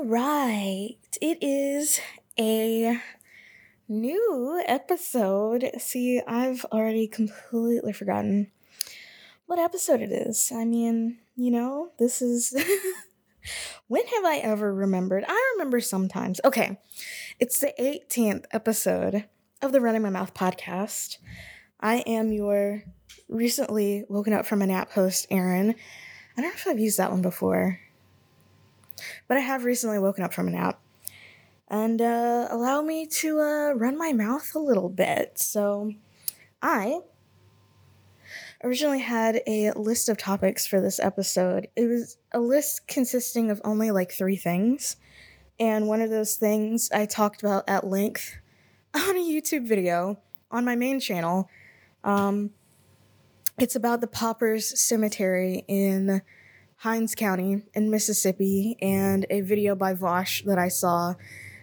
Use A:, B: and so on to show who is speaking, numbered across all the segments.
A: Right. It is a new episode. See, I've already completely forgotten what episode it is. I mean, you know, this is. when have I ever remembered? I remember sometimes. Okay. It's the 18th episode of the Running My Mouth podcast. I am your recently woken up from a nap host, Erin. I don't know if I've used that one before. But I have recently woken up from a nap and uh, allow me to uh, run my mouth a little bit. So I originally had a list of topics for this episode. It was a list consisting of only like three things. And one of those things I talked about at length on a YouTube video on my main channel. Um, it's about the Paupers Cemetery in Hinds County in Mississippi and a video by Vaush that I saw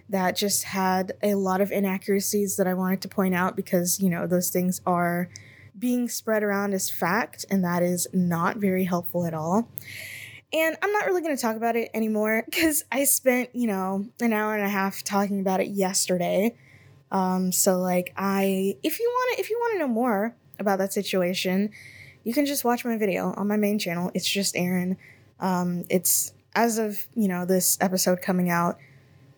A: that just had a lot of inaccuracies that I wanted to point out because, you know, those things are being spread around as fact, and that is not very helpful at all. And I'm not really going to talk about it anymore because I spent, you know, an hour and a half talking about it yesterday. Um, so like I if you want to if you want to know more about that situation, you can just watch my video on my main channel. It's just Erin. Um, it's as of you know this episode coming out,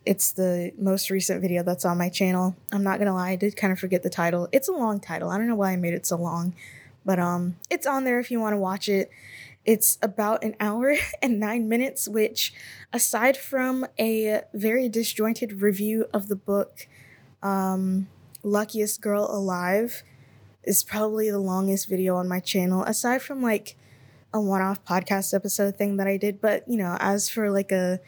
A: it's the most recent video that's on my channel. I'm not gonna lie, I did kind of forget the title. It's a long title. I don't know why I made it so long, but um, it's on there if you want to watch it. It's about an hour and nine minutes, which, aside from a very disjointed review of the book, um, "Luckiest Girl Alive," is probably the longest video on my channel, aside from like a one off podcast episode thing that I did. But, you know, as for like a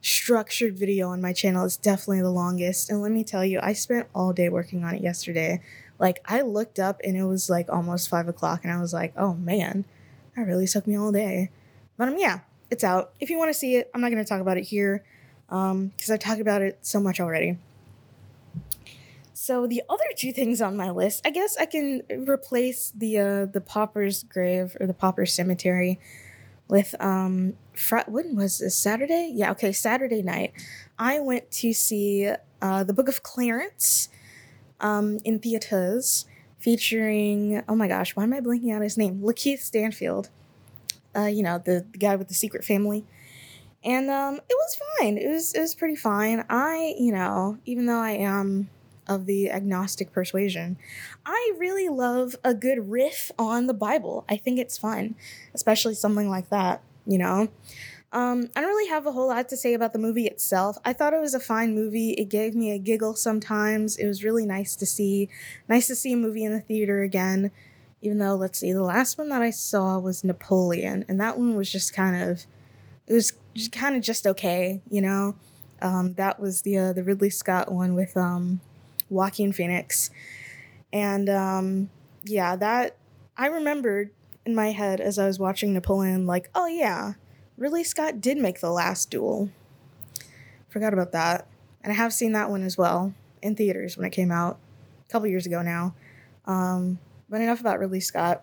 A: structured video on my channel, it's definitely the longest. And let me tell you, I spent all day working on it yesterday. Like, I looked up and it was like almost five o'clock, and I was like, oh man, that really took me all day. But um, yeah, it's out. If you want to see it, I'm not going to talk about it here um because I talked about it so much already. So the other two things on my list, I guess I can replace the uh, the pauper's grave or the pauper's cemetery with um fr- when was this Saturday? Yeah, okay, Saturday night. I went to see uh, the Book of Clarence um, in theaters, featuring oh my gosh, why am I blanking out his name? Lakeith Stanfield. Uh, you know the, the guy with the secret family and um, it was fine. It was it was pretty fine. I, you know, even though I am of the agnostic persuasion. I really love a good riff on the Bible. I think it's fun, especially something like that, you know? Um, I don't really have a whole lot to say about the movie itself. I thought it was a fine movie. It gave me a giggle sometimes. It was really nice to see. Nice to see a movie in the theater again. Even though, let's see, the last one that I saw was Napoleon, and that one was just kind of, it was kind of just okay, you know. Um, that was the uh, the Ridley Scott one with um, Joaquin Phoenix. And um, yeah, that I remembered in my head as I was watching Napoleon, like, oh yeah, Ridley Scott did make the last duel. Forgot about that. And I have seen that one as well in theaters when it came out a couple years ago now. Um, but enough about Ridley Scott.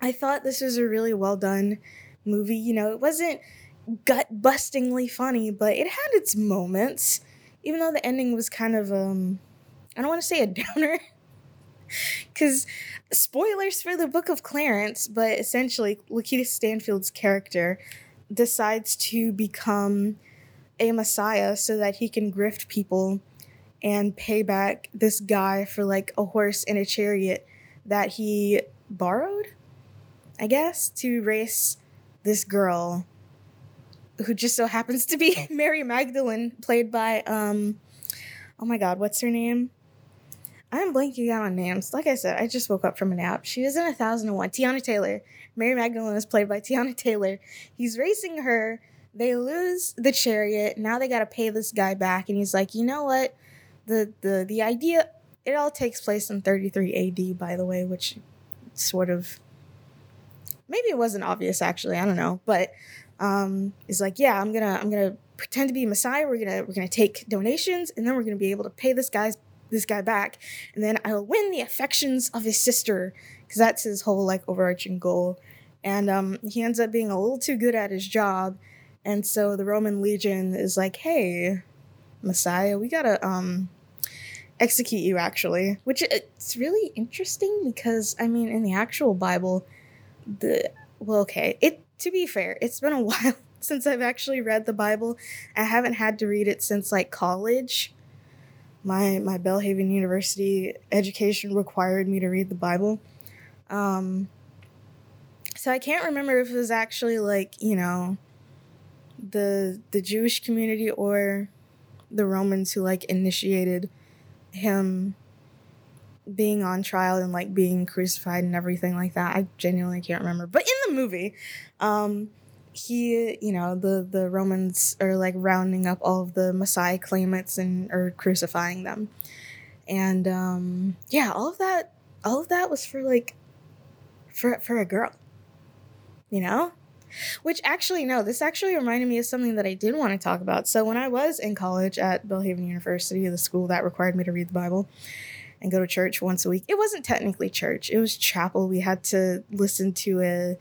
A: I thought this was a really well done movie. You know, it wasn't gut bustingly funny, but it had its moments even though the ending was kind of um I don't want to say a downer cuz spoilers for the book of Clarence, but essentially Lakeith Stanfield's character decides to become a messiah so that he can grift people and pay back this guy for like a horse and a chariot that he borrowed, I guess, to race this girl who just so happens to be Mary Magdalene, played by um, oh my god, what's her name? I'm blanking out on names. Like I said, I just woke up from a nap. She was in a thousand and one. Teyana Taylor. Mary Magdalene is played by Teyana Taylor. He's racing her. They lose the chariot. Now they gotta pay this guy back, and he's like, you know what? The the the idea it all takes place in 33 AD, by the way, which sort of maybe it wasn't obvious actually. I don't know, but um, is like, yeah, I'm gonna I'm gonna pretend to be messiah. We're gonna we're gonna take donations, and then we're gonna be able to pay this guy's this guy back, and then I'll win the affections of his sister because that's his whole like overarching goal. And um, he ends up being a little too good at his job, And so the Roman legion is like, "Hey, Messiah, we got to um execute you actually." Which it's really interesting because I mean, in the actual Bible, the well, okay, it to be fair, it's been a while since I've actually read the Bible. I haven't had to read it since like college. My my Belhaven University education required me to read the Bible. Um so I can't remember if it was actually like, you know, the the Jewish community or the Romans who like initiated him being on trial and like being crucified and everything like that. I genuinely can't remember. But the movie, um he, you know, the the Romans are like rounding up all of the Messiah claimants and are crucifying them. And um yeah, all of that all of that was for like for for a girl. You know? Which actually no, this actually reminded me of something that I did want to talk about. So when I was in college at Belhaven University, the school that required me to read the Bible, and go to church once a week. It wasn't technically church, it was chapel. We had to listen to a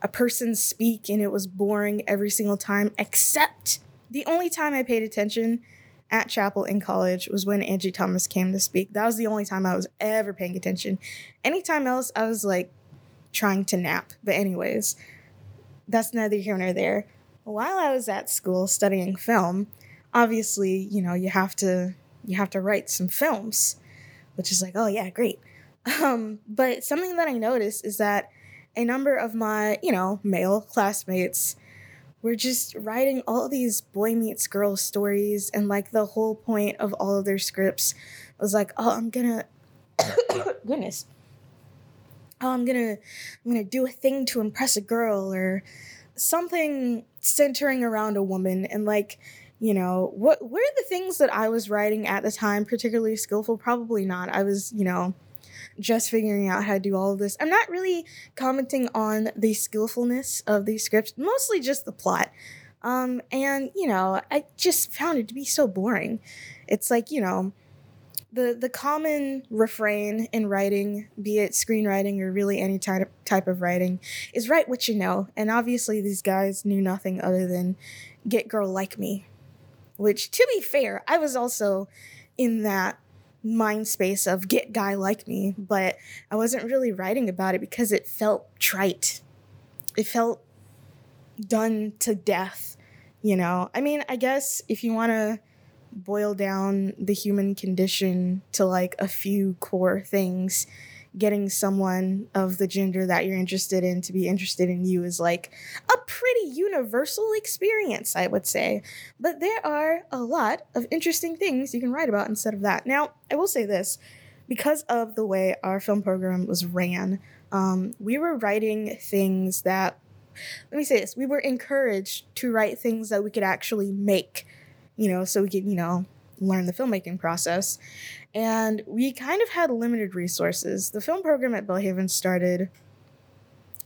A: a person speak and it was boring every single time except the only time I paid attention at chapel in college was when Angie Thomas came to speak. That was the only time I was ever paying attention. Anytime else I was like trying to nap. But anyways, that's neither here nor there. While I was at school studying film, obviously, you know, you have to you have to write some films which is like, oh yeah, great. Um, but something that I noticed is that a number of my, you know, male classmates were just writing all these boy meets girl stories, and like the whole point of all of their scripts was like, oh, I'm gonna, goodness, oh, I'm gonna, I'm gonna do a thing to impress a girl or something centering around a woman, and like you know what were the things that i was writing at the time particularly skillful probably not. I was you know just figuring out how to do all of this. I'm not really commenting on the skillfulness of these scripts mostly just the plot. Um and you know i just found it to be so boring. It's like you know the the common refrain in writing, be it screenwriting or really any type type of writing, is write what you know. And obviously, these guys knew nothing other than get girl like me, which, to be fair, I was also in that mind space of get guy like me, but I wasn't really writing about it because it felt trite. It felt done to death, you know? I mean, I guess if you want to boil down the human condition to like a few core things, getting someone of the gender that you're interested in to be interested in you is like a pretty universal experience, I would say. But there are a lot of interesting things you can write about instead of that. Now, I will say this because of the way our film program was ran, um, we were writing things that, let me say this, we were encouraged to write things that we could actually make, you know, so we could, you know, learn the filmmaking process. And we kind of had limited resources. The film program at Belhaven started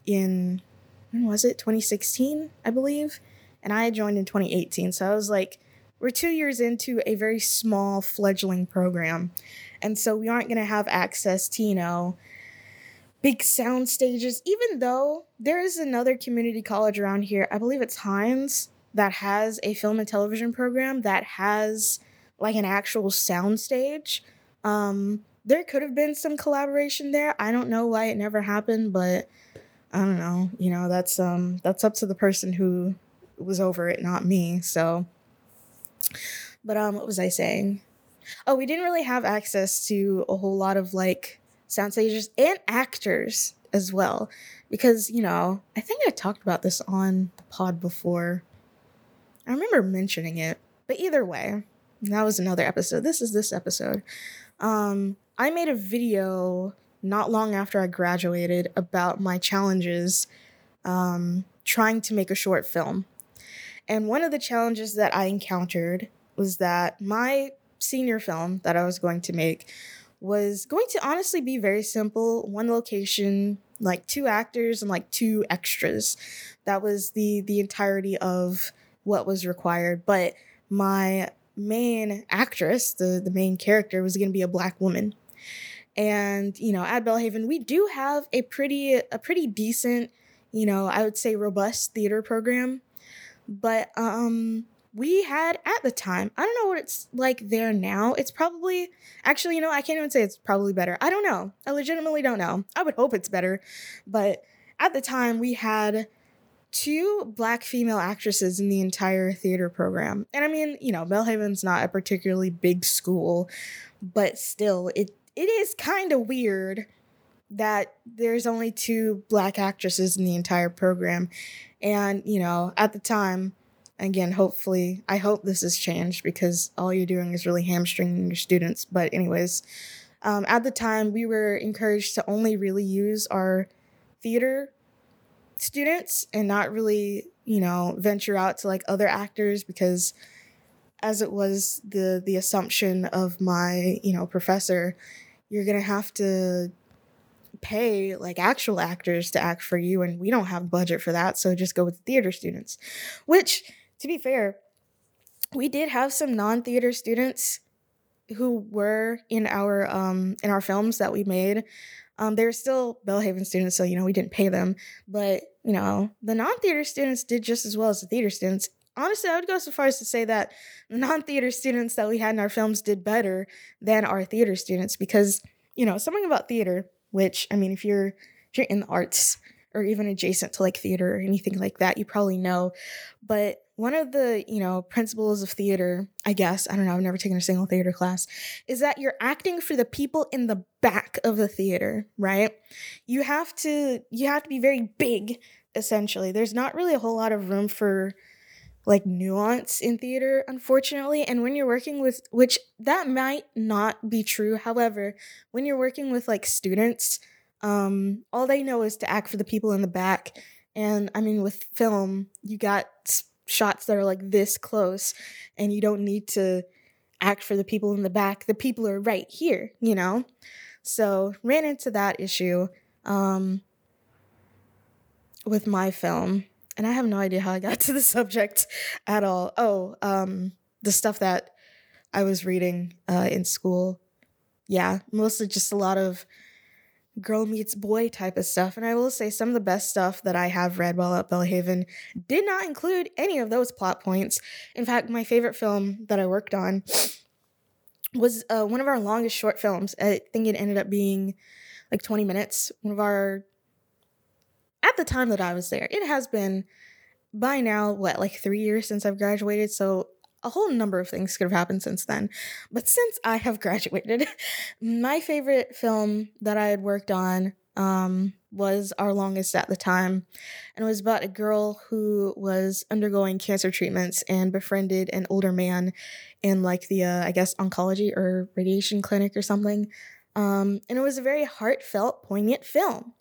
A: in, when was it? 2016, I believe. And I joined in 2018. So I was like, we're two years into a very small fledgling program. And so we aren't going to have access to, you know, big sound stages, even though there is another community college around here. I believe it's Hinds that has a film and television program that has like an actual soundstage. Um, there could have been some collaboration there. I don't know why it never happened, but I don't know. You know, that's um that's up to the person who was over it, not me. So but um what was I saying? Oh, we didn't really have access to a whole lot of like sound stages and actors as well. Because, you know, I think I talked about this on the pod before. I remember mentioning it. But either way, that was another episode. This is this episode. Um, I made a video not long after I graduated about my challenges um, trying to make a short film. And one of the challenges that I encountered was that my senior film that I was going to make was going to honestly be very simple one location like two actors and like two extras that was the the entirety of what was required but my main actress, the, the main character, was going to be a black woman. And, you know, at Belhaven, we do have a pretty, a pretty decent, you know, I would say robust theater program. But um we had at the time. I don't know what it's like there now. It's probably actually, you know, I can't even say it's probably better. I don't know. I legitimately don't know. I would hope it's better. But at the time we had two black female actresses in the entire theater program. And I mean, you know, Belhaven's not a particularly big school, but still it it is kind of weird that there's only two black actresses in the entire program. And, you know, at the time, again, hopefully, I hope this has changed because all you're doing is really hamstringing your students. But, anyways, um, at the time, we were encouraged to only really use our theater students and not really, you know, venture out to like other actors because as it was the the assumption of my, you know, professor, you're going to have to pay like actual actors to act for you and we don't have budget for that, so just go with theater students. Which to be fair, we did have some non-theater students who were in our um in our films that we made. Um, they're still Belhaven students, so you know we didn't pay them, but you know the non-theater students did just as well as the theater students. Honestly, I would go so far as to say that non-theater students that we had in our films did better than our theater students because you know something about theater. Which I mean, if you're if you're in the arts or even adjacent to like theater or anything like that, you probably know. But one of the you know principles of theater i guess i don't know i've never taken a single theater class is that you're acting for the people in the back of the theater right? You have to you have to be very big essentially. There's not really a whole lot of room for like nuance in theater unfortunately and when you're working with which that might not be true however when you're working with like students um all they know is to act for the people in the back and i mean with film you got shots that are like this close and you don't need to act for the people in the back. The people are right here, you know? So, ran into that issue um, with my film. And I have no idea how I got to the subject at all. Oh, um, the stuff that I was reading uh, in school. Yeah, mostly just a lot of girl meets boy type of stuff. And I will say some of the best stuff that I have read while at Belhaven did not include any of those plot points. In fact, my favorite film that I worked on was uh, one of our longest short films. I think it ended up being like 20 minutes. One of our, at the time that I was there, it has been by now, what, like three years since I've graduated. So a whole number of things could have happened since then. But since I have graduated, my favorite film that I had worked on um, was Our Longest at the time. And it was about a girl who was undergoing cancer treatments and befriended an older man in like the, uh, I guess, oncology or radiation clinic or something. Um, and it was a very heartfelt, poignant film.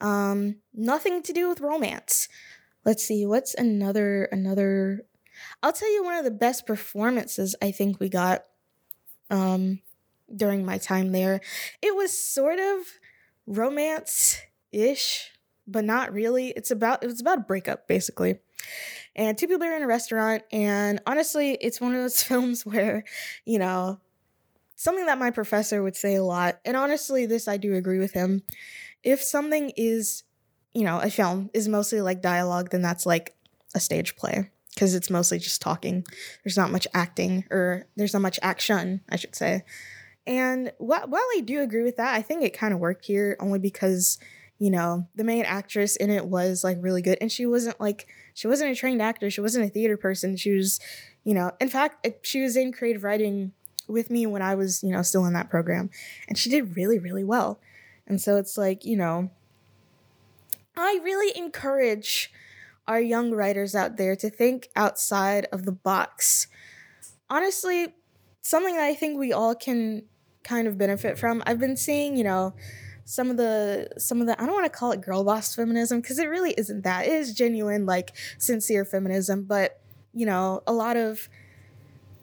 A: Um, nothing to do with romance. Let's see, what's another another I'll tell you one of the best performances I think we got um, during my time there. It was sort of romance ish, but not really. It's about it was about a breakup basically. And two people are in a restaurant, and honestly, it's one of those films where, you know, something that my professor would say a lot, and honestly, this I do agree with him. If something is, you know, a film is mostly like dialogue, then that's like a stage play because it's mostly just talking. There's not much acting, or there's not much action, I should say. And wh- while I do agree with that, I think it kind of worked here only because, you know, the main actress in it was like really good. And she wasn't like, she wasn't a trained actor. She wasn't a theater person. She was, you know, in fact, she was in creative writing with me when I was, you know, still in that program. And she did really, really well. And so it's like, you know, I really encourage our young writers out there to think outside of the box. Honestly, something that I think we all can kind of benefit from. I've been seeing, you know, some of the some of the I don't want to call it girl boss feminism because it really isn't that. It is genuine like sincere feminism, but you know, a lot of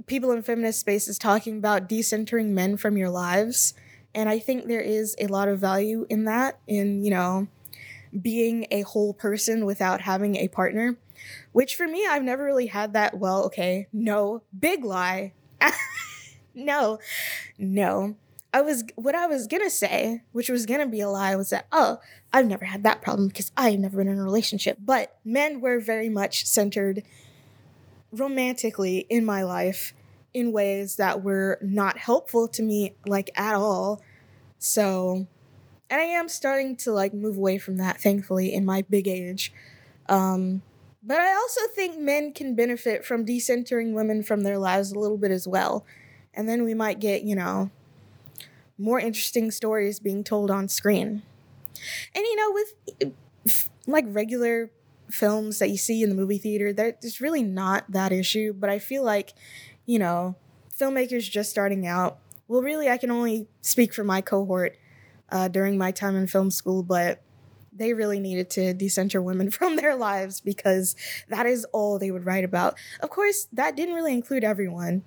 A: people in feminist spaces talking about decentering men from your lives. And I think there is a lot of value in that, in, you know, being a whole person without having a partner, which for me, I've never really had that. Well, okay, no, big lie. no, no. I was, what I was gonna say, which was gonna be a lie, was that, oh, I've never had that problem because I've never been in a relationship. But men were very much centered romantically in my life in ways that were not helpful to me like at all. So, and I am starting to like move away from that thankfully in my big age. Um but I also think men can benefit from decentering women from their lives a little bit as well. And then we might get, you know, more interesting stories being told on screen. And you know, with like regular films that you see in the movie theater, there's really not that issue. But I feel like, you know, filmmakers just starting out, well, really, I can only speak for my cohort uh, during my time in film school, but they really needed to decenter women from their lives because that is all they would write about. Of course, that didn't really include everyone.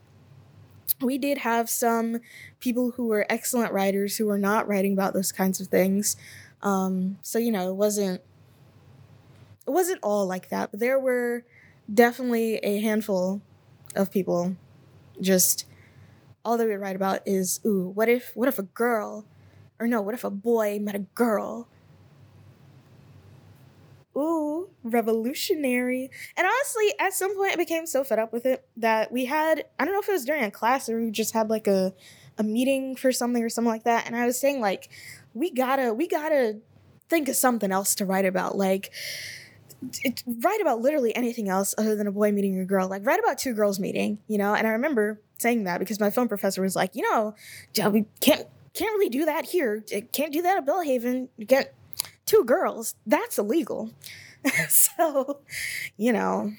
A: We did have some people who were excellent writers who were not writing about those kinds of things. Um, so you know, it wasn't it wasn't all like that, but there were definitely a handful of people just all they would write about is ooh, what if what if a girl or no, what if a boy met a girl? Ooh, revolutionary. And honestly, at some point I became so fed up with it that we had I don't know if it was during a class or we just had like a a meeting for something or something like that. And I was saying like, we gotta we gotta think of something else to write about. Like it, write about literally anything else other than a boy meeting a girl. Like write about two girls meeting, you know. And I remember saying that because my film professor was like, you know, we can't can't really do that here. Can't do that at Belhaven. You get two girls. That's illegal. so, you know,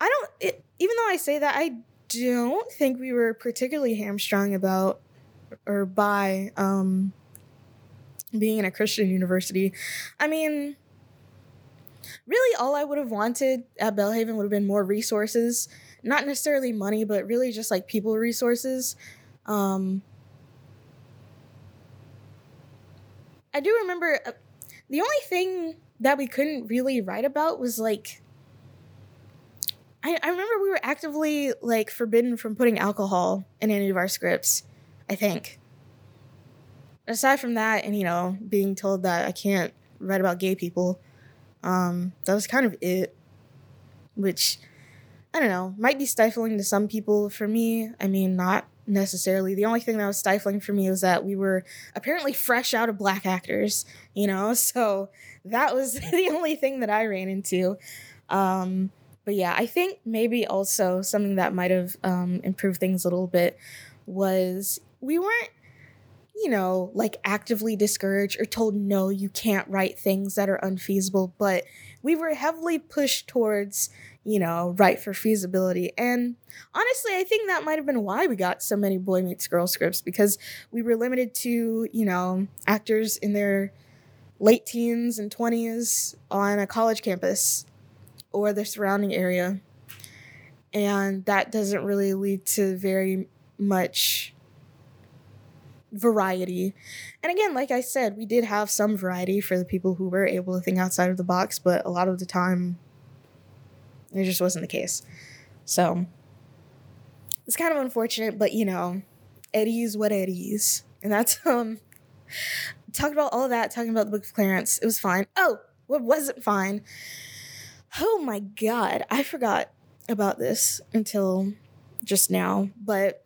A: I don't. It, even though I say that, I don't think we were particularly hamstrung about or by um, being in a Christian university. I mean really all I would have wanted at Belhaven would have been more resources, not necessarily money, but really just like people resources. Um, I do remember uh, the only thing that we couldn't really write about was like I, I remember we were actively like forbidden from putting alcohol in any of our scripts, I think. Aside from that, and you know, being told that I can't write about gay people, um, that was kind of it, which I don't know, might be stifling to some people. For me, I mean, not necessarily. The only thing that was stifling for me was that we were apparently fresh out of black actors, you know? So that was the only thing that I ran into. Um, but yeah, I think maybe also something that might have um, improved things a little bit was we weren't you know, like actively discouraged or told, no, you can't write things that are unfeasible. But we were heavily pushed towards, you know, write for feasibility. And honestly, I think that might have been why we got so many boy meets girl scripts because we were limited to, you know, actors in their late teens and 20s on a college campus or the surrounding area. And that doesn't really lead to very much variety. And again, like I said, we did have some variety for the people who were able to think outside of the box, but a lot of the time it just wasn't the case. So it's kind of unfortunate, but you know, Eddie's what Eddie's. And that's um talking about all of that, talking about the book of Clarence. It was fine. Oh, what wasn't fine? Oh my god, I forgot about this until just now. But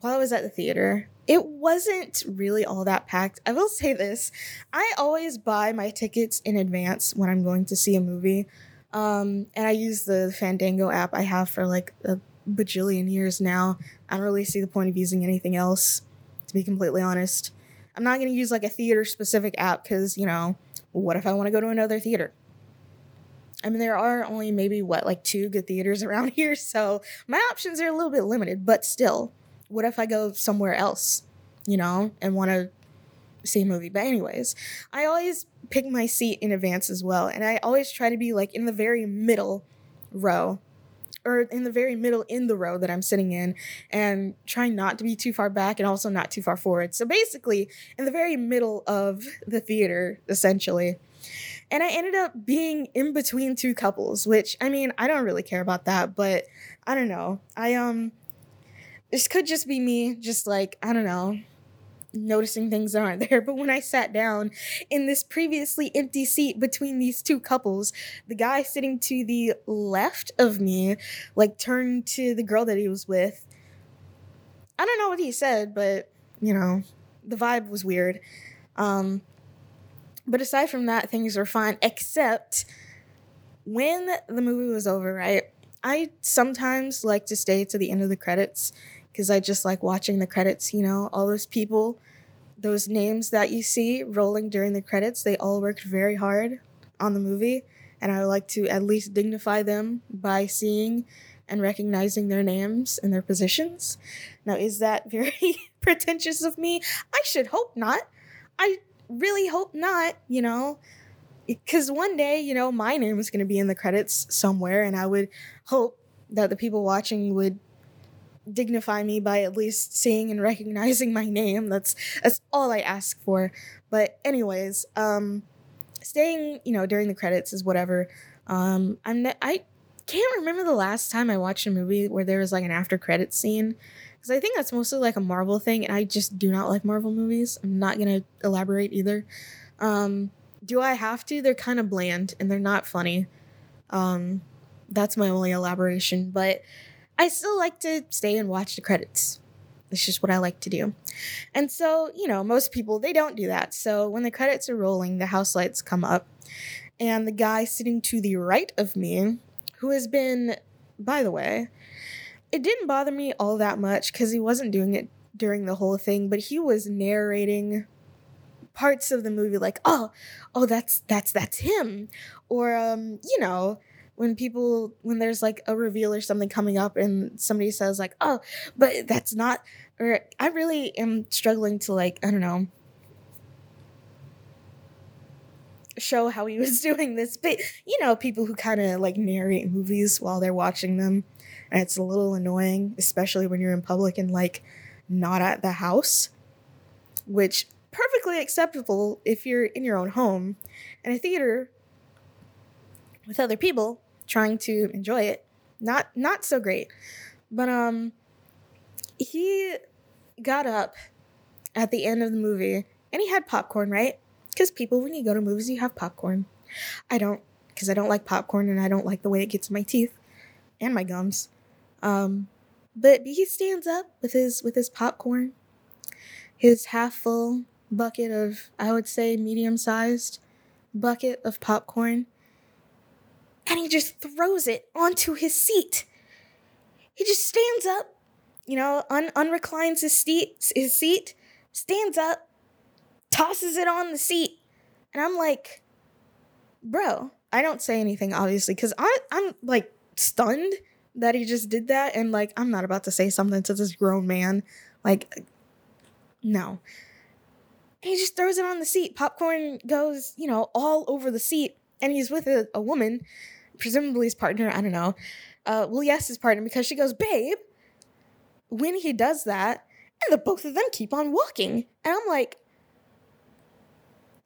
A: while I was at the theater, it wasn't really all that packed. I will say this I always buy my tickets in advance when I'm going to see a movie. Um, and I use the Fandango app I have for like a bajillion years now. I don't really see the point of using anything else, to be completely honest. I'm not going to use like a theater specific app because, you know, what if I want to go to another theater? I mean, there are only maybe what, like two good theaters around here, so my options are a little bit limited, but still, what if I go somewhere else, you know, and want to see a movie? But, anyways, I always pick my seat in advance as well. And I always try to be like in the very middle row or in the very middle in the row that I'm sitting in and trying not to be too far back and also not too far forward. So basically, in the very middle of the theater, essentially. And I ended up being in between two couples, which I mean, I don't really care about that, but I don't know. I um this could just be me, just like, I don't know, noticing things that aren't there. But when I sat down in this previously empty seat between these two couples, the guy sitting to the left of me, like, turned to the girl that he was with. I don't know what he said, but, you know, the vibe was weird. Um, but aside from that, things were fine, except when the movie was over, right? I sometimes like to stay to the end of the credits because I just like watching the credits, you know, all those people, those names that you see rolling during the credits, they all worked very hard on the movie. And I would like to at least dignify them by seeing and recognizing their names and their positions. Now, is that very pretentious of me? I should hope not. I really hope not, you know, because one day, you know, my name is going to be in the credits somewhere, and I would hope that the people watching would dignify me by at least seeing and recognizing my name. That's that's all I ask for. But anyways, um, staying, you know, during the credits is whatever. Um, I'm ne- I can't remember the last time I watched a movie where there was like an after credit scene because I think that's mostly like a Marvel thing, and I just do not like Marvel movies. I'm not gonna elaborate either. Um, do I have to? They're kind of bland and they're not funny. Um, that's my only elaboration, but I still like to stay and watch the credits. It's just what I like to do. And so, you know, most people they don't do that. So when the credits are rolling, the house lights come up, and the guy sitting to the right of me, who has been, by the way, it didn't bother me all that much because he wasn't doing it during the whole thing, but he was narrating parts of the movie like oh oh that's that's that's him or um you know when people when there's like a reveal or something coming up and somebody says like oh but that's not or i really am struggling to like i don't know show how he was doing this but you know people who kind of like narrate movies while they're watching them and it's a little annoying especially when you're in public and like not at the house which perfectly acceptable if you're in your own home in a theater with other people trying to enjoy it. Not not so great. But um he got up at the end of the movie and he had popcorn, right? Cuz people when you go to movies you have popcorn. I don't cuz I don't like popcorn and I don't like the way it gets in my teeth and my gums. Um but he stands up with his with his popcorn, his half full bucket of, I would say, medium sized bucket of popcorn. And he just throws it onto his seat. He just stands up, you know, un- unreclines his seat, his seat, stands up, tosses it on the seat. And I'm like, bro, I don't say anything, obviously, because I'm like stunned that he just did that. And like, I'm not about to say something to this grown man. Like, no he just throws it on the seat. Popcorn goes, you know, all over the seat. And he's with a, a woman, presumably his partner. I don't know. Uh, well, yes, his partner, because she goes, babe, when he does that, and the both of them keep on walking. And I'm like,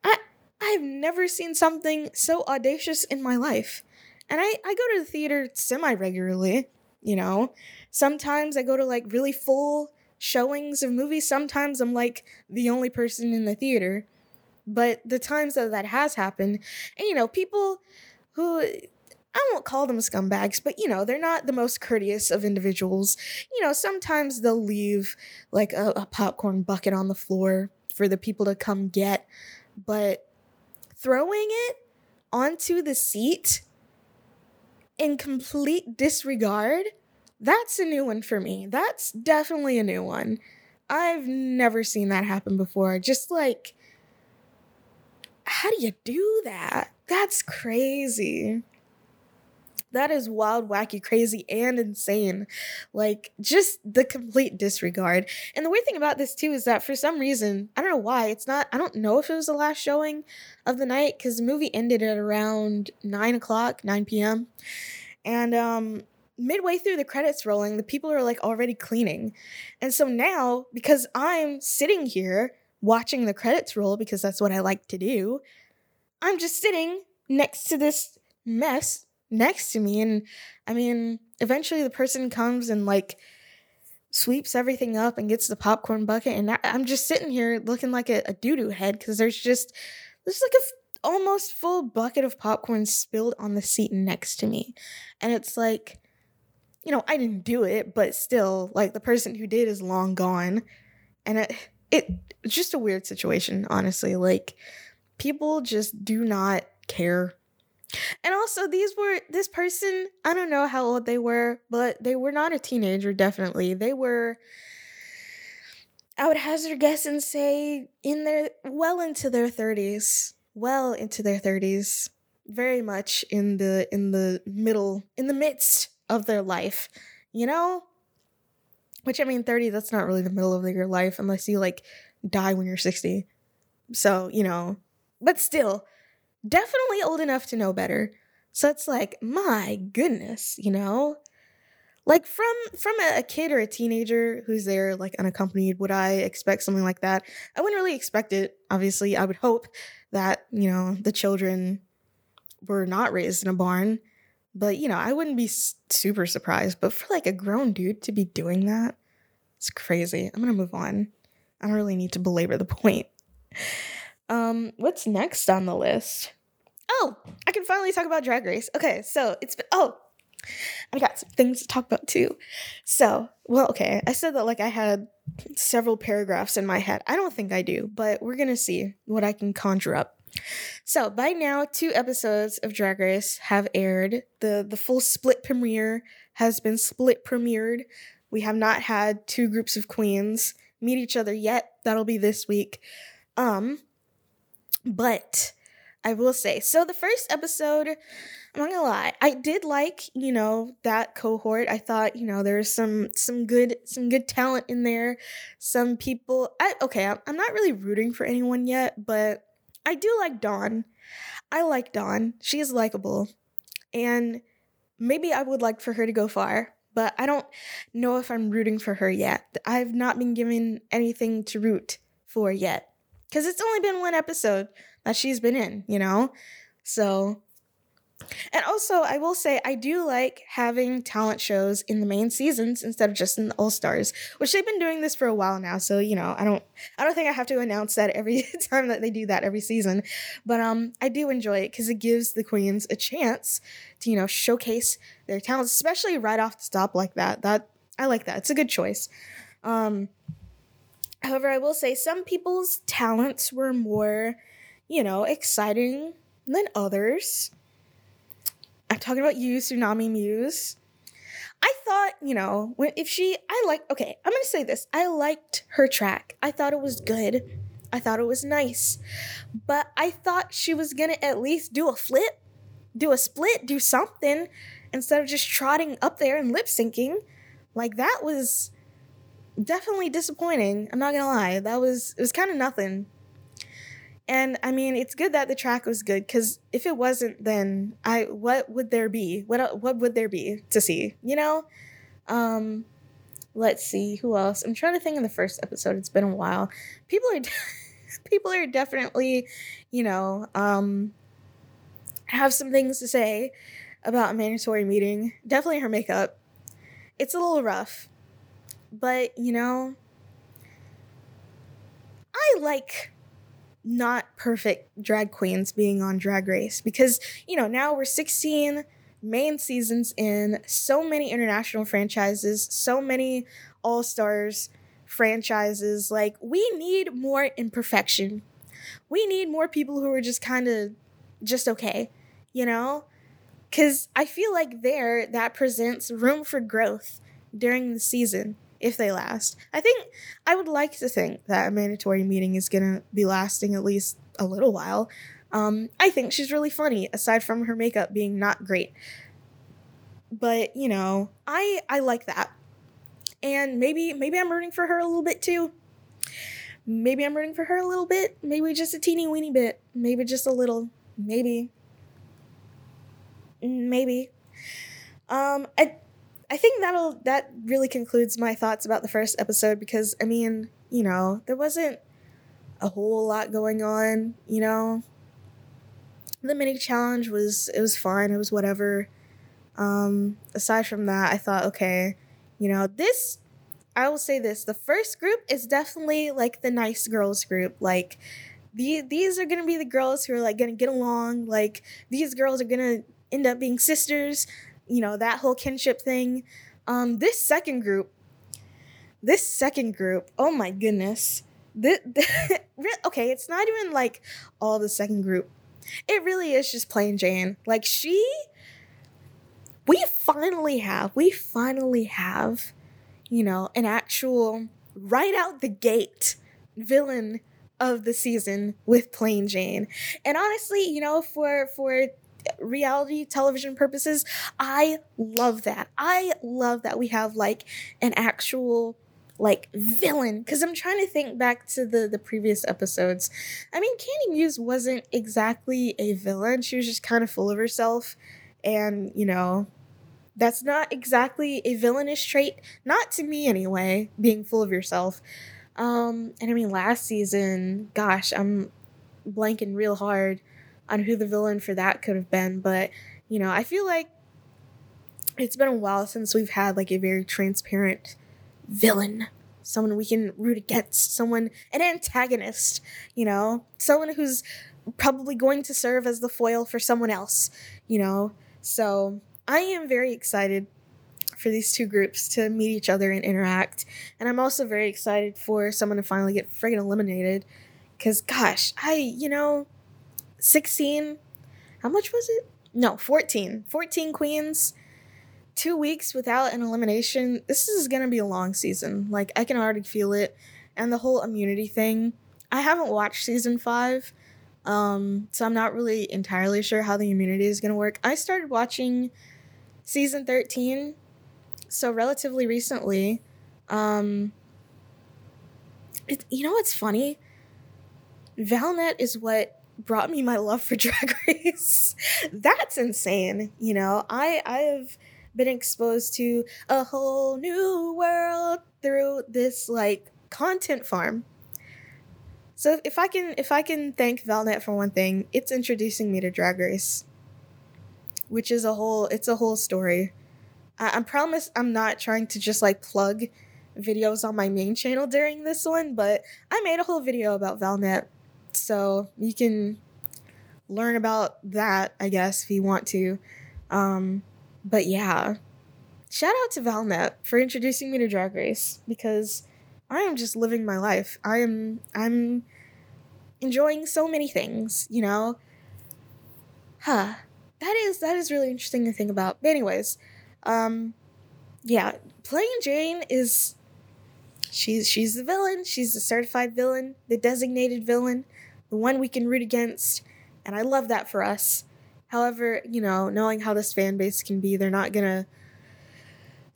A: I I've never seen something so audacious in my life. And I, I go to the theater semi regularly, you know. Sometimes I go to like really full showings of movies, sometimes I'm like the only person in the theater. But the times that that has happened, and you know, people who I won't call them scumbags, but you know, they're not the most courteous of individuals. You know, sometimes they'll leave like a, a, popcorn bucket on the floor for the people to come get, but throwing it onto the seat in complete disregard that's a new one for me. That's definitely a new one. I've never seen that happen before. Just like, how do you do that? That's crazy. That is wild, wacky, crazy, and insane. Like, just the complete disregard. And the weird thing about this, too, is that for some reason, I don't know why, it's not, I don't know if it was the last showing of the night, because the movie ended at around 9 o'clock, 9 p.m. And, um, midway through the credits rolling, the people are like already cleaning. And so now, because I'm sitting here watching the credits roll, because that's what I like to do, I'm just sitting next to this mess next to me. And I mean, eventually the person comes and like sweeps everything up and gets the popcorn bucket. And I, am just sitting here looking like a, a doo doo head because there's just, there's like a f- almost full bucket of popcorn spilled on the seat next to me. And it's like, you know, I didn't do it, but still, like the person who did is long gone. And it, it it's just a weird situation, honestly. Like people just do not care. And also these were this person, I don't know how old they were, but they were not a teenager definitely. They were I would hazard guess and say in their well into their 30s. Well into their 30s. Very much in the in the middle in the midst of their life. You know? Which I mean 30 that's not really the middle of your life unless you like die when you're 60. So, you know, but still, definitely old enough to know better. So it's like, my goodness, you know? Like from from a, kid or a teenager who's there like unaccompanied, would I expect something like that? I wouldn't really expect it. Obviously, I would hope that, you know, the children were not raised in a barn. But, you know, I wouldn't be super surprised. But for like a grown dude to be doing that, it's crazy. I'm going to move on. I don't really need to belabor the point. Um, what's next on the list? Oh, I can finally talk about Drag Race. Okay, so it's been, oh, I got some things to talk about too. So, well, okay, I said that like I had several paragraphs in my head. I don't think I do, but we're gonna see what I can conjure up. So by now, two episodes of Drag Race have aired. the The full split premiere has been split premiered. We have not had two groups of queens meet each other yet. That'll be this week. Um, but I will say, so the first episode, I'm not gonna lie, I did like, you know, that cohort. I thought, you know, there's some some good some good talent in there. Some people I okay, I'm not really rooting for anyone yet, but I do like Dawn. I like Dawn. She is likable. And maybe I would like for her to go far but I don't know if I'm rooting for her yet. I've not been given anything to root for yet. Because it's only been one episode that she's been in, you know? So and also, I will say I do like having talent shows in the main seasons instead of just in the All Stars, which they've been doing this for a while now. So you know, I don't, I don't think I have to announce that every time that they do that every season, but um, I do enjoy it because it gives the queens a chance to you know showcase their talents, especially right off the top like that. That I like that. It's a good choice. Um, however, I will say some people's talents were more, you know, exciting than others. I'm talking about you, Xunami Muse. I thought, you know, if she I like okay, I'm gonna say this. I liked her track. I thought it was good. I thought it was nice. But I thought she was gonna at least do a flip, do a split, do something, instead of just trotting up there and lip syncing. Like that was definitely disappointing. I'm not gonna lie. That was it was kind of nothing. And I mean, it's good that the track was good because if it wasn't, then I what would there be? What what would there be to see? You know, um, let's see who else. I'm trying to think in the first episode. It's been a while. People are people are definitely, you know, um, have some things to say about Amanda Tori Meating. Definitely her makeup. It's a little rough, but you know, I like not perfect drag queens being on Drag Race because, you know, now we're 16 main seasons in, so many international franchises, so many All Stars franchises. Like, we need more imperfection. We need more people who are just kind of just okay, you know? Because I feel like there, that presents room for growth during the season if they last. I think I would like to think that Amanda Tori Meating is gonna be lasting at least a little while. Um, I think she's really funny, aside from her makeup being not great. But you know, I I like that, and maybe maybe I'm rooting for her a little bit too. Maybe I'm rooting for her a little bit. Maybe just a teeny weeny bit. Maybe just a little. Maybe. Maybe. Um, I I think that'll that really concludes my thoughts about the first episode because I mean, you know, there wasn't a whole lot going on, you know. The mini challenge was it was fine, it was whatever. Um aside from that, I thought okay, you know, this I will say this: the first group is definitely like the nice girls group. Like, the these are gonna be the girls who are like gonna get along. Like, these girls are gonna end up being sisters. You know that whole kinship thing. Um, this second group, this second group, oh my goodness. This, okay, it's not even like all the second group. It really is just Plane Jane. Like she we finally have, we finally have, you know, an actual right out the gate villain of the season with Plane Jane. And honestly, you know, for for reality television purposes, I love that. I love that we have like an actual like villain. Because i'm trying to think back to the the previous episodes. I mean Kandy Muse wasn't exactly a villain. She was just kind of full of herself. And you know that's not exactly a villainous trait. Not to me anyway being full of yourself. Um and i mean last season gosh i'm blanking real hard on who the villain for that could have been but you know i feel like it's been a while since we've had like a very transparent villain. Someone we can root against. Someone an antagonist you know? Someone who's probably going to serve as the foil for someone else you know? So i am very excited for these two groups to meet each other and interact and i'm also very excited for someone to finally get friggin' eliminated. Because gosh i you know 16 how much was it no 14 14 queens two weeks without an elimination, this is gonna be a long season. Like I can already feel it. And the whole immunity thing. I haven't watched season five. Um, so I'm not really entirely sure how the immunity is gonna work. I started watching season 13, so relatively recently. Um it, you know what's funny? Valnet is what brought me my love for Drag Race. That's insane. You know, I I have been exposed to a whole new world through this like content farm. So if I can if I can thank Valnet for one thing, it's introducing me to Drag Race. Which is a whole it's a whole story. I, I promise I'm not trying to just like plug videos on my main channel during this one, but I made a whole video about Valnet. So you can learn about that, I guess, if you want to. Um, but yeah, shout out to Valnet for introducing me to Drag Race because I am just living my life. I am I'm enjoying so many things, you know. Huh. That is that is really interesting to think about. But anyways, um yeah, Plane Jane is she's she's the villain. She's the certified villain, the designated villain, the one we can root against, and I love that for us. However, you know, knowing how this fan base can be, they're not gonna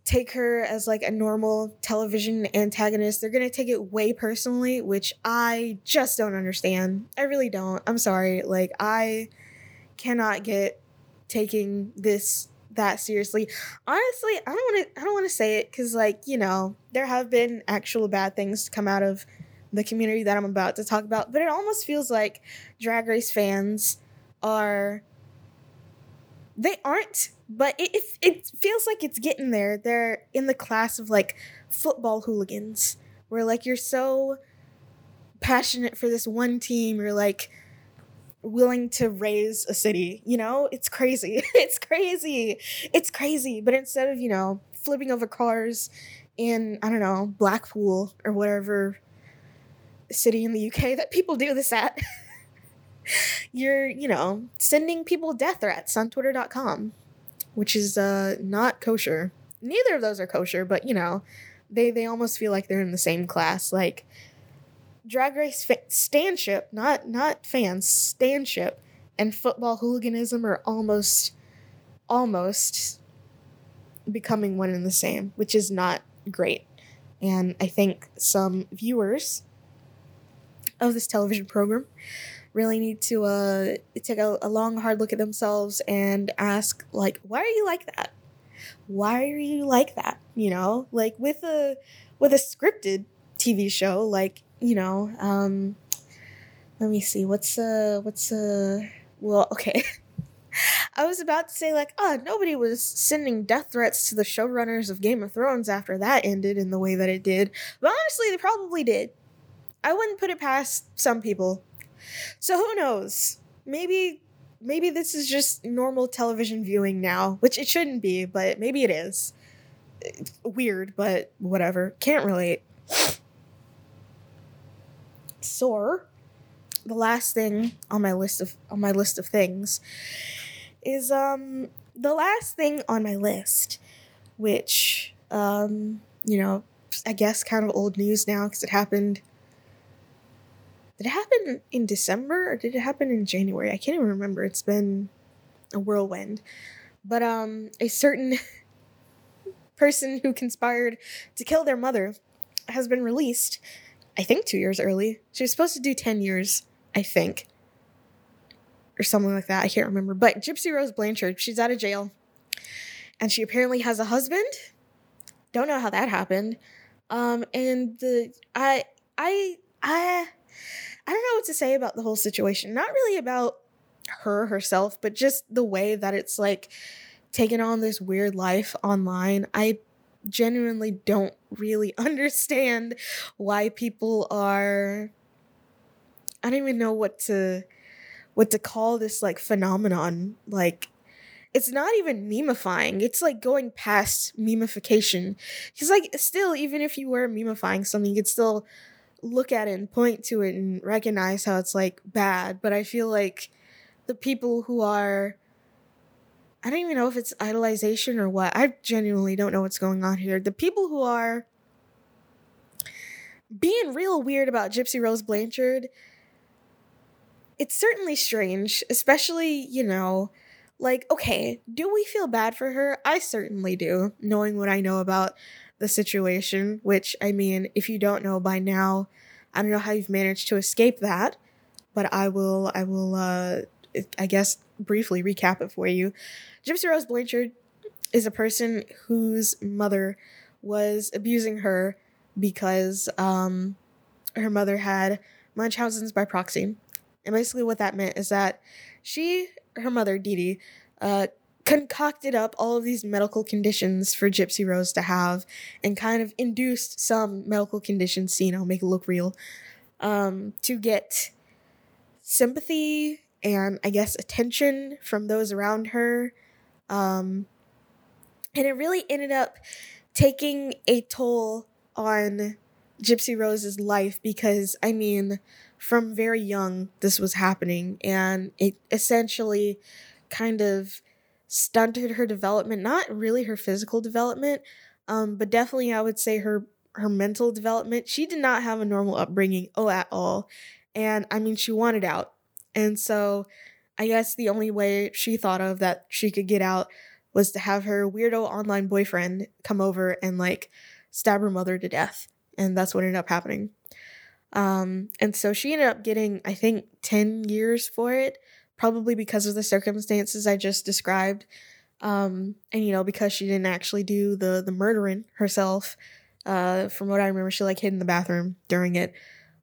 A: take her as like a normal television antagonist. They're gonna take it way personally, which I just don't understand. I really don't. I'm sorry. Like I cannot get taking this that seriously. Honestly, I don't want to I don't want to say it cuz like, you know, there have been actual bad things to come out of the community that I'm about to talk about, but it almost feels like drag race fans are they aren't, but it, it, it feels like it's getting there. They're in the class of like football hooligans, where like you're so passionate for this one team, you're like willing to raze a city. You know, it's crazy. it's crazy. It's crazy. But instead of you know flipping over cars in I don't know Blackpool or whatever city in the UK that people do this at. you're, you know, sending people death threats on twitter.com, which is uh not kosher. Neither of those are kosher, but you know, they they almost feel like they're in the same class like drag race fa- not not fans, stanship and football hooliganism are almost almost becoming one and the same, which is not great. And I think some viewers of this television program really need to uh, take a, a long, hard look at themselves and ask, like, why are you like that? Why are you like that? You know, like with a with a scripted TV show, like you know, um, let me see, what's uh, what's uh, well, okay. I was about to say, like, oh, nobody was sending death threats to the showrunners of Game of Thrones after that ended in the way that it did. But honestly, they probably did. I wouldn't put it past some people. So who knows? Maybe maybe this is just normal television viewing now, which it shouldn't be, but maybe it is. It's weird, but whatever. Can't relate. So, the last thing on my list of on my list of things is um the last thing on my list, which um you know I guess kind of old news now because it happened. Did it happen in December or did it happen in January? I can't even remember. It's been a whirlwind. But um a certain person who conspired to kill their mother has been released. I think 2 years early. She was supposed to do 10 years, I think. Or something like that. I can't remember. But Gypsy Rose Blanchard, she's out of jail. And she apparently has a husband. Don't know how that happened. Um and the I I I I don't know what to say about the whole situation. Not really about her herself, but just the way that it's like taken on this weird life online. I genuinely don't really understand why people are I don't even know what to what to call this like phenomenon. Like it's not even memifying. It's like going past memification. Because like still, even if you were memifying something, you could still look at it and point to it and recognize how it's like bad. But I feel like the people who are I don't even know if it's idolization or what. I genuinely don't know what's going on here. The people who are being real weird about Gypsy Rose Blanchard, it's certainly strange, especially, you know, like, okay, do we feel bad for her? I certainly do, knowing what I know about the situation, which, I mean, if you don't know by now, I don't know how you've managed to escape that, but I will, I will, uh, I guess, briefly recap it for you. Gypsy Rose Blanchard is a person whose mother was abusing her because um, her mother had Munchausen's by proxy. And basically, what that meant is that she, her mother, Dee Dee, uh, concocted up all of these medical conditions for Gypsy Rose to have and kind of induced some medical conditions, you know, make it look real, um, to get sympathy and I guess attention from those around her um, and it really ended up taking a toll on Gypsy Rose's life because, I mean, from very young, this was happening, and it essentially kind of stunted her development. Not really her physical development, um, but definitely I would say her her mental development. She did not have a normal upbringing, oh, at all. And I mean, she wanted out. And so I guess the only way she thought of that she could get out was to have her weirdo online boyfriend come over and like stab her mother to death. And that's what ended up happening. Um, and so she ended up getting, I think, 10 years for it, probably because of the circumstances I just described. Um, and you know, because she didn't actually do the the murdering herself. Uh, from what I remember, she like hid in the bathroom during it.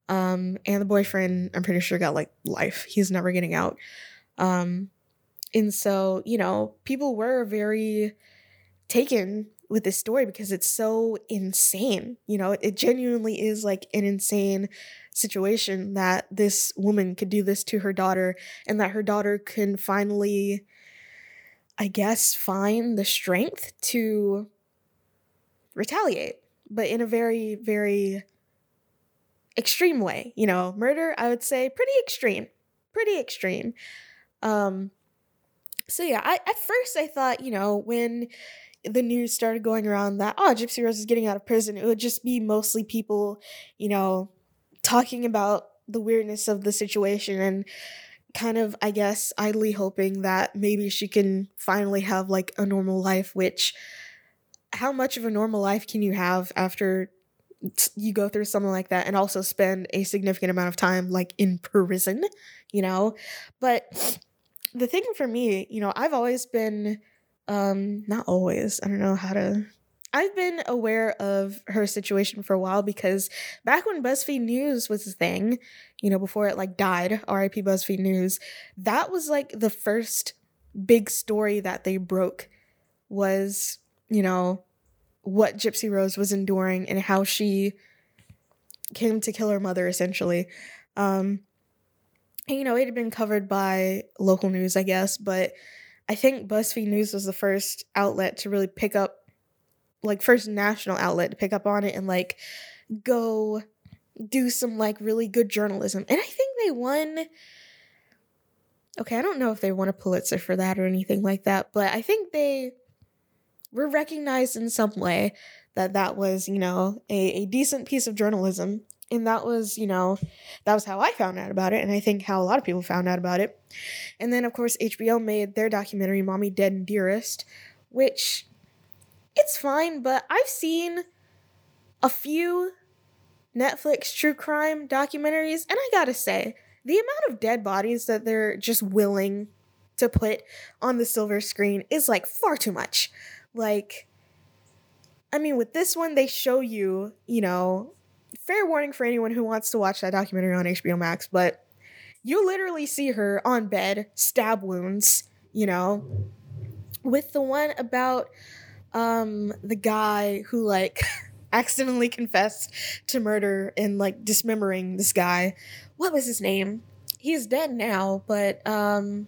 A: Um, and the boyfriend, I'm pretty sure, got like life. He's never getting out. Um, and so, you know, people were very taken with this story because it's so insane. You know, it genuinely is like an insane situation that this woman could do this to her daughter and that her daughter can finally, I guess, find the strength to retaliate, but in a very, very extreme way. You know, murder, I would say, pretty extreme. Pretty extreme. Um, so yeah, I at first I thought, you know, when the news started going around that oh Gypsy Rose is getting out of prison, it would just be mostly people, you know, talking about the weirdness of the situation and kind of I guess idly hoping that maybe she can finally have like a normal life, which how much of a normal life can you have after you go through something like that and also spend a significant amount of time like in prison, you know? But the thing for me, you know, I've always been um not always, I don't know how to I've been aware of her situation for a while because back when BuzzFeed News was a thing, you know, before it like died, RIP BuzzFeed News, that was like the first big story that they broke was, you know, what Gypsy Rose was enduring and how she came to kill her mother essentially. Um and, you know, it had been covered by local news, I guess, but I think BuzzFeed News was the first outlet to really pick up like first national outlet to pick up on it and like go do some like really good journalism. And I think they won Okay, I don't know if they won a Pulitzer for that or anything like that, but I think they were recognized in some way that that was, you know, a, a decent piece of journalism. And that was, you know, that was how I found out about it. And I think how a lot of people found out about it. And then, of course, HBO made their documentary, Mommy Dead and Dearest, which it's fine, but I've seen a few Netflix true crime documentaries, and I gotta say, the amount of dead bodies that they're just willing to put on the silver screen is like far too much. Like, I mean, with this one, they show you, you know, fair warning for anyone who wants to watch that documentary on HBO Max, but you literally see her on bed, stab wounds, you know. With the one about um the guy who like accidentally confessed to murder and like dismembering this guy. What was his name? He's dead now, but um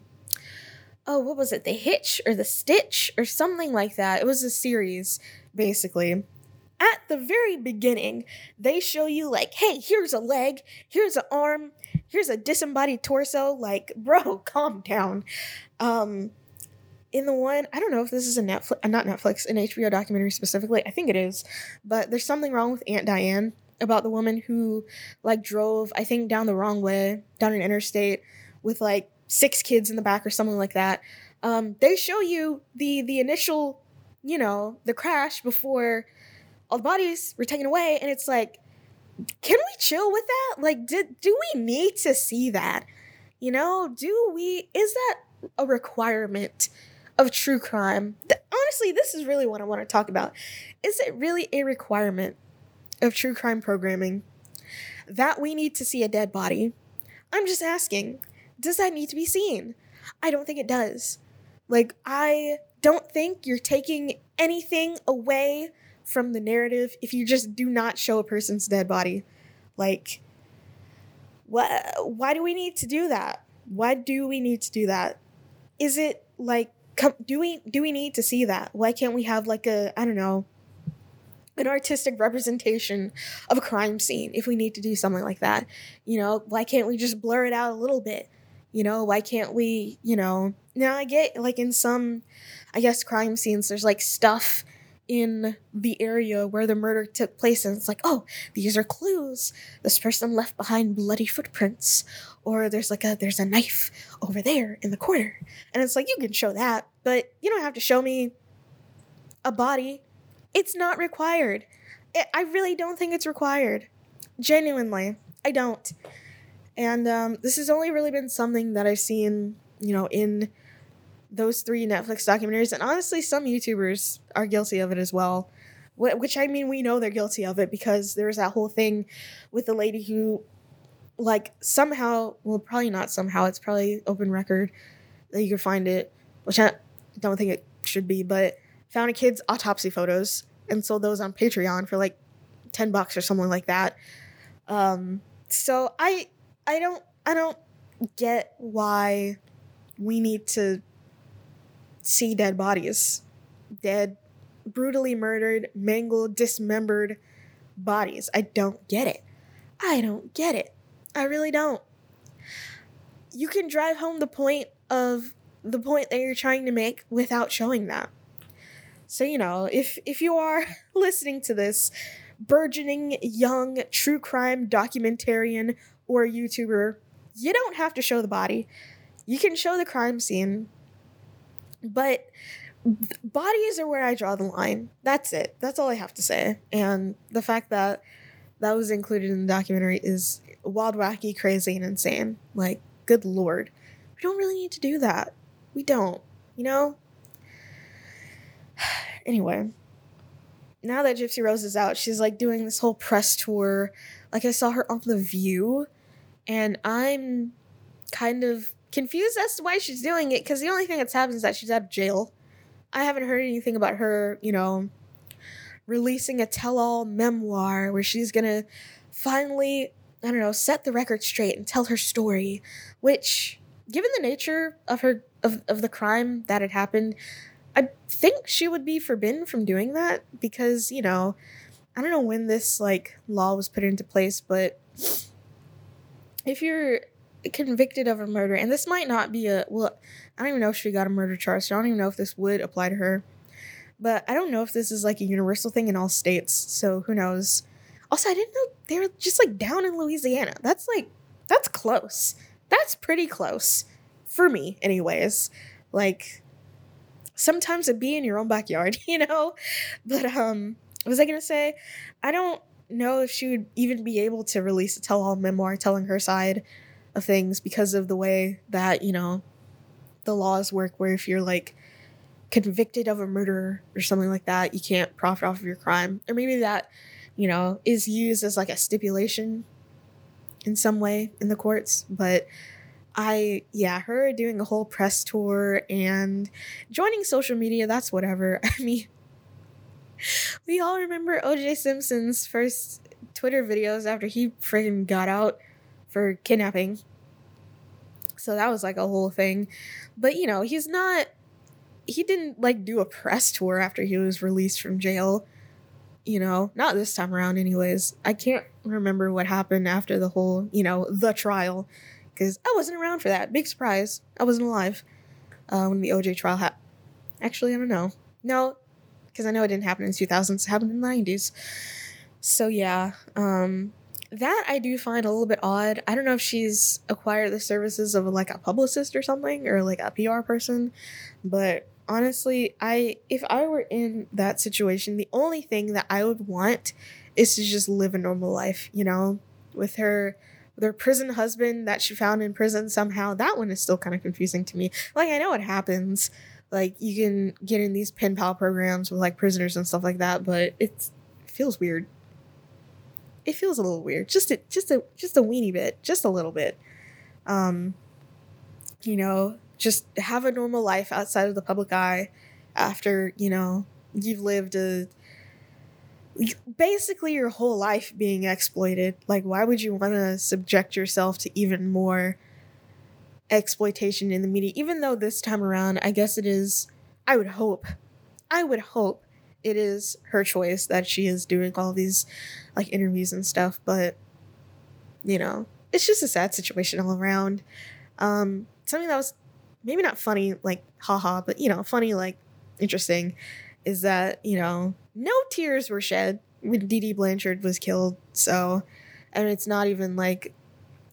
A: oh, what was it? The Hitch or the Stitch or something like that. It was a series basically. At the very beginning, they show you like, "Hey, here's a leg, here's an arm, here's a disembodied torso." Like, bro, calm down. Um in the one, I don't know if this is a Netflix, uh, not Netflix, an HBO documentary specifically. I think it is, but there's something wrong with Aunt Diane about the woman who like drove, I think, down the wrong way down an interstate with like six kids in the back or something like that. Um, they show you the the initial, you know, the crash before all the bodies were taken away, and it's like, can we chill with that? Like, did do we need to see that? You know, do we? Is that a requirement? Of true crime. honestly, this is really what I want to talk about. Is it really a requirement of true crime programming that we need to see a dead body? I'm just asking, does that need to be seen? I don't think it does. Like, I don't think you're taking anything away from the narrative if you just do not show a person's dead body. Like, what? Why do we need to do that? Why do we need to do that? Is it like come do we do we need to see that? Why can't we have like a i don't know an artistic representation of a crime scene if we need to do something like that? You know why can't we just blur it out a little bit? You know why can't we you know now i get like in some i guess crime scenes there's like stuff in the area where the murder took place and it's like oh these are clues. This person left behind bloody footprints or there's like a there's a knife over there in the corner. And it's like you can show that but you don't have to show me a body. It's not required. I really don't think it's required. Genuinely i don't. And um, this has only really been something that i've seen you know in those three Netflix documentaries, and honestly, some YouTubers are guilty of it as well. Which I mean, we know they're guilty of it because there was that whole thing with the lady who, like, somehow, well, probably not somehow, it's probably open record that you can find it, which I don't think it should be, but found a kid's autopsy photos and sold those on Patreon for like 10 bucks or something like that. Um, so I, I don't, I don't get why we need to see dead bodies. Dead, brutally murdered, mangled, dismembered bodies. I don't get it. I don't get it. I really don't. You can drive home the point of the point that you're trying to make without showing that. So, you know, if if you are listening to this burgeoning young true crime documentarian or YouTuber, you don't have to show the body. You can show the crime scene but bodies are where I draw the line. That's it. That's all I have to say. And the fact that that was included in the documentary is wild, wacky, crazy, and insane. Like, good lord. We don't really need to do that. We don't, you know? anyway, now that Gypsy Rose is out, she's like doing this whole press tour. Like, I saw her on The View, and I'm kind of confused as to why she's doing it because the only thing that's happened is that she's out of jail. I haven't heard anything about her, you know, releasing a tell all memoir where she's gonna finally, I don't know, set the record straight and tell her story. Which, given the nature of her of, of the crime that had happened, I think she would be forbidden from doing that because, you know, I don't know when this like law was put into place, but if you're convicted of a murder, and this might not be a well, I don't even know if she got a murder charge. So I don't even know if this would apply to her. But I don't know if this is like a universal thing in all states. So who knows? Also, I didn't know they were just like down in Louisiana. That's like that's close. That's pretty close for me, anyways. Like sometimes it be in your own backyard, you know. But um, was I gonna say? I don't know if she would even be able to release a tell-all memoir telling her side of things because of the way that you know the laws work. Where if you're like convicted of a murder or something like that, you can't profit off of your crime, or maybe that you know is used as like a stipulation in some way in the courts, but. I, yeah, her doing a whole press tour and joining social media, that's whatever. I mean, we all remember OJ Simpson's first Twitter videos after he friggin' got out for kidnapping. So that was like a whole thing. But you know, he's not he didn't like do a press tour after he was released from jail. You know, not this time around anyways. I can't remember what happened after the whole, you know, the trial cuz I wasn't around for that. Big surprise. I wasn't alive uh, when the OJ trial happened. Actually, I don't know. No, because I know it didn't happen in 2000s, it happened in the 90s. So yeah, um, that I do find a little bit odd. I don't know if she's acquired the services of like a publicist or something or like a PR person, but honestly, I if I were in that situation, the only thing that I would want is to just live a normal life, you know, with her with her prison husband that she found in prison somehow. That one is still kind of confusing to me. Like I know it happens, like you can get in these pen pal programs with like prisoners and stuff like that, but it feels weird. It feels a little weird. Just a just a just a weeny bit, just a little bit. Um you know, just have a normal life outside of the public eye after, you know, you've lived a basically your whole life being exploited. Like why would you want to subject yourself to even more exploitation in the media, even though this time around, I guess it is, I would hope, I would hope it is her choice that she is doing all these like interviews and stuff, but you know, it's just a sad situation all around. Um, something that was maybe not funny, like haha, but you know, funny, like interesting, is that, you know, no tears were shed when Dee Dee Blanchard was killed. So, and it's not even like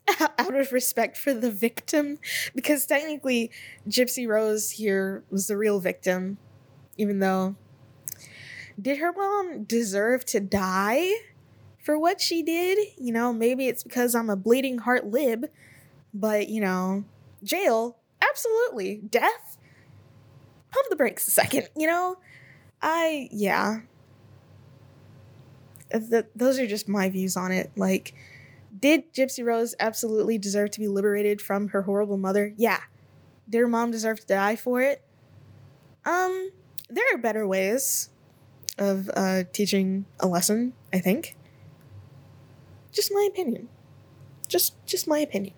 A: out of respect for the victim because technically Gypsy Rose here was the real victim even though did her mom deserve to die for what she did? You know, maybe it's because I'm a bleeding heart lib, but you know, jail, absolutely. Death? Pump the brakes a second, you know? I yeah. Those are just my views on it. Like did Gypsy Rose absolutely deserve to be liberated from her horrible mother? Yeah. Did her mom deserve to die for it? Um, there are better ways of uh, teaching a lesson, I think. Just my opinion. Just just my opinion.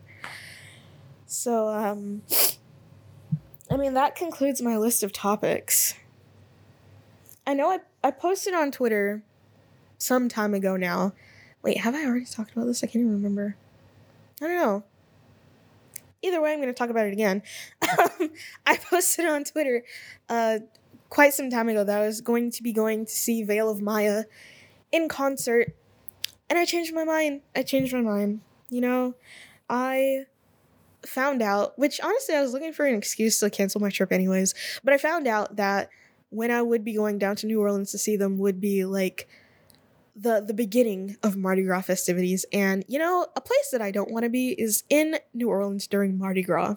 A: So, um I mean that concludes my list of topics. I know I, I posted on Twitter some time ago now Wait, have I already talked about this? I can't even remember. I don't know. Either way, I'm going to talk about it again. I posted on Twitter uh, quite some time ago that I was going to be going to see Veil of Maya in concert, and I changed my mind. I changed my mind. You know, I found out, which honestly, I was looking for an excuse to cancel my trip anyways, but I found out that when I would be going down to New Orleans to see them would be like the the beginning of Mardi Gras festivities. And you know, a place that I don't want to be is in New Orleans during Mardi Gras.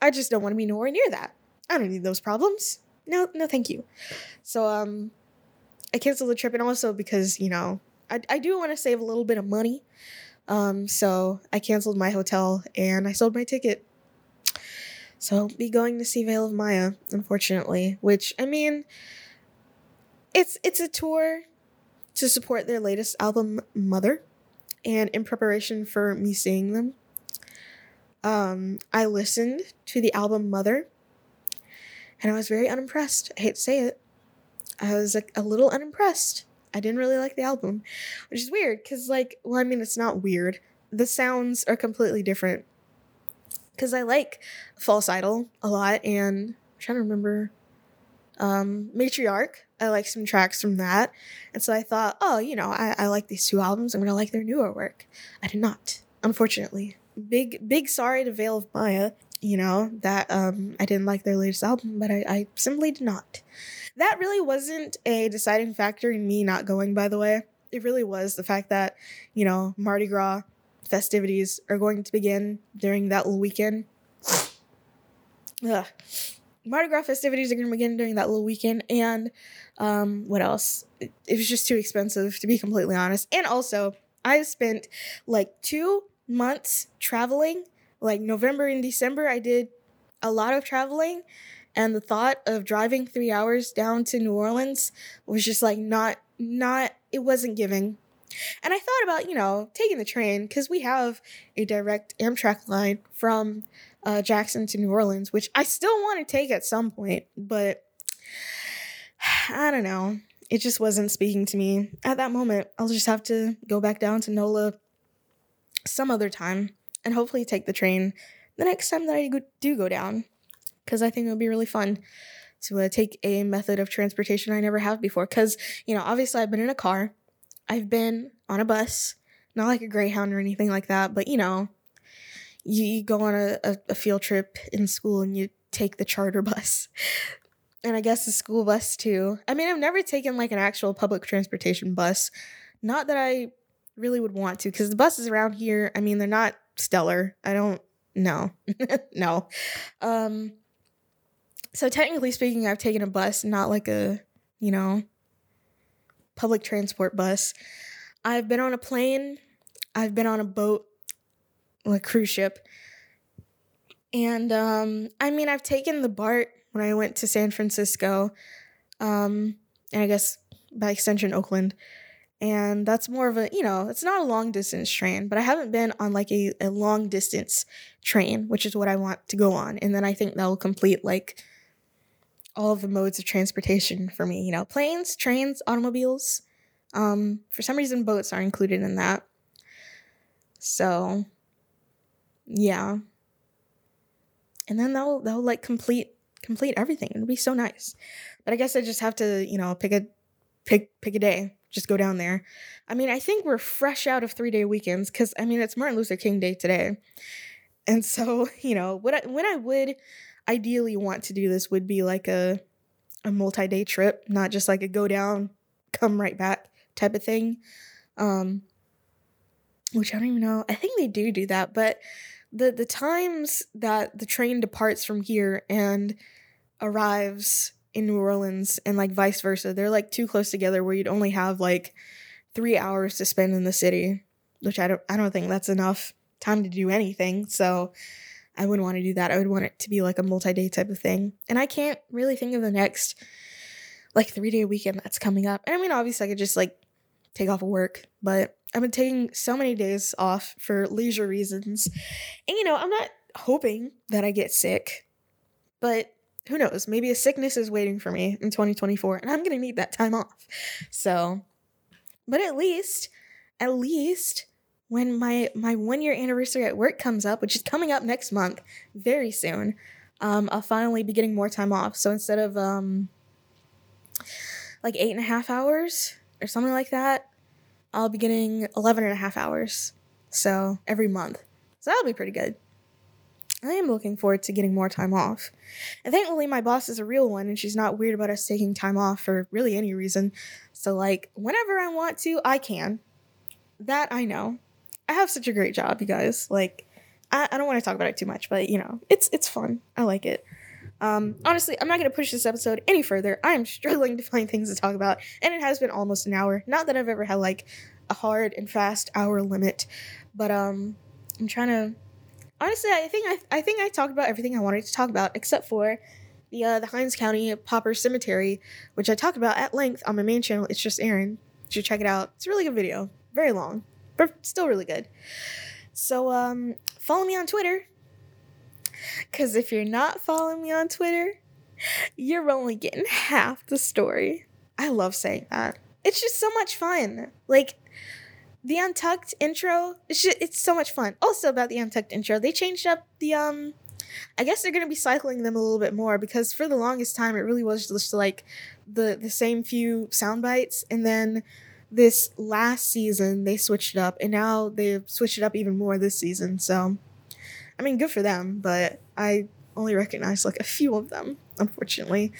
A: I just don't want to be nowhere near that. I don't need those problems. No, no, thank you. So um, I canceled the trip, and also because you know I I do want to save a little bit of money. Um, so I canceled my hotel and I sold my ticket. So I'll be going to see Veil of Maya, unfortunately, which I mean it's it's a tour to support their latest album Mother and in preparation for me seeing them um I listened to the album Mother and I was very unimpressed. I hate to say it. I was like a little unimpressed. I didn't really like the album, which is weird because, like, well, I mean, it's not weird. The sounds are completely different. Because I like False Idol a lot, and I'm trying to remember um, Matriarch. I like some tracks from that. And so I thought, oh, you know, I, I like these two albums. I'm to like their newer work. I did not, unfortunately. Big, big sorry to Veil of Maya you know, that um, I didn't like their latest album, but I, I simply did not. That really wasn't a deciding factor in me not going, by the way. It really was the fact that, you know, Mardi Gras festivities are going to begin during that little weekend. Ugh. Mardi Gras festivities are going to begin during that little weekend. And um, what else? It, it was just too expensive, to be completely honest. And also, I spent like two months traveling like November and December, I did a lot of traveling, and the thought of driving three hours down to New Orleans was just like not, not, it wasn't giving. And I thought about, you know, taking the train because we have a direct Amtrak line from uh, Jackson to New Orleans, which I still want to take at some point, but I don't know. It just wasn't speaking to me at that moment. I'll just have to go back down to NOLA some other time and hopefully take the train the next time that I do go down because I think it would be really fun to uh, take a method of transportation I never have before. Because, you know, obviously I've been in a car, I've been on a bus, not like a Greyhound or anything like that, but you know, you, go on a, a, a field trip in school and you take the charter bus. And I guess the school bus too. I mean, I've never taken like an actual public transportation bus. Not that I really would want to, because the buses around here, I mean, they're not stellar. I don't know. no. Um so technically speaking, I've taken a bus, not like a, you know, public transport bus. I've been on a plane, I've been on a boat, like a cruise ship. And um I mean, I've taken the BART when I went to San Francisco. Um and I guess by extension Oakland and that's more of a you know it's not a long distance train but i haven't been on like a, a long distance train which is what i want to go on and then i think that will complete like all of the modes of transportation for me you know planes trains automobiles. Um for some reason boats are included in that. So yeah. And then they'll they'll like complete complete everything. It'd be so nice. But i guess i just have to you know pick a pick pick a day. Just go down there. I mean, I think we're fresh out of three day weekends because I mean, it's Martin Luther King Day today. And so, you know, what I, when I would ideally want to do this would be like a, a multi day trip, not just like a go down, come right back type of thing. Um, which I don't even know. I think they do do that, but the the times that the train departs from here and arrives in New Orleans and like vice versa. They're like too close together where you'd only have like three hours to spend in the city, which I don't I don't think that's enough time to do anything. So I wouldn't want to do that. I would want it to be like a multi-day type of thing. And I can't really think of the next like three day weekend that's coming up. I mean obviously I could just like take off of work, but I've been taking so many days off for leisure reasons. And you know, I'm not hoping that I get sick, but who knows? Maybe a sickness is waiting for me in 2024 and I'm going to need that time off. So, but at least, at least when my my 1 year anniversary at work comes up, which is coming up next month, very soon, um, I'll finally be getting more time off. So instead of um, like eight and a half hours or something like that, I'll be getting 11 and a half hours. So every month. So that'll be pretty good. I am looking forward to getting more time off. And thankfully, my boss is a real one and she's not weird about us taking time off for really any reason. So, like, whenever I want to, I can. That I know. I have such a great job, you guys. Like, I, I don't want to talk about it too much, but you know, it's it's fun. I like it. Um, honestly, I'm not going to push this episode any further. I am struggling to find things to talk about, and it has been almost an hour. Not that I've ever had like a hard and fast hour limit, but um, I'm trying to honestly, I think I, I think I talked about everything I wanted to talk about except for the uh, the Hinds County Pauper Cemetery, which I talked about at length on my main channel. It's just Erin. You should check it out. It's a really good video. Very long, but still really good. So um, follow me on Twitter. Cause if you're not following me on Twitter, you're only getting half the story. I love saying that. It's just so much fun. Like the Untucked intro, it's just, it's so much fun. Also about the Untucked intro, they changed up the um I guess they're gonna be cycling them a little bit more because for the longest time it really was just like the the same few sound bites and then this last season they switched it up and now they've switched it up even more this season so i mean good for them but i only recognize like a few of them unfortunately.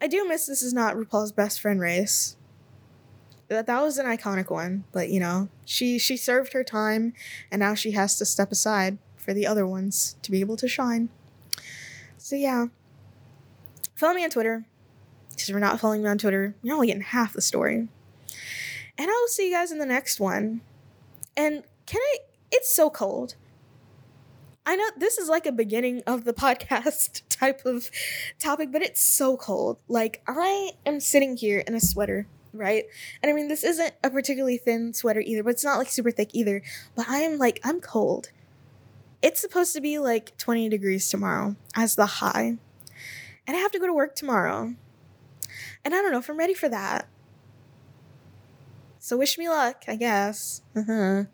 A: I do miss this is not rupaul's best friend race. That that was an iconic one but you know she she served her time and now she has to step aside for the other ones to be able to shine. So yeah. Follow me on twitter because if you're not following me on twitter you're only getting half the story and I'll see you guys in the next one. And can I? It's so cold. I know this is like a beginning of the podcast type of topic, but it's so cold. Like, I am sitting here in a sweater, right? And I mean, this isn't a particularly thin sweater either, but it's not like super thick either. But I am like, I'm cold. It's supposed to be like 20 degrees tomorrow as the high. And I have to go to work tomorrow. And I don't know if I'm ready for that. So wish me luck, I guess. Uh-huh.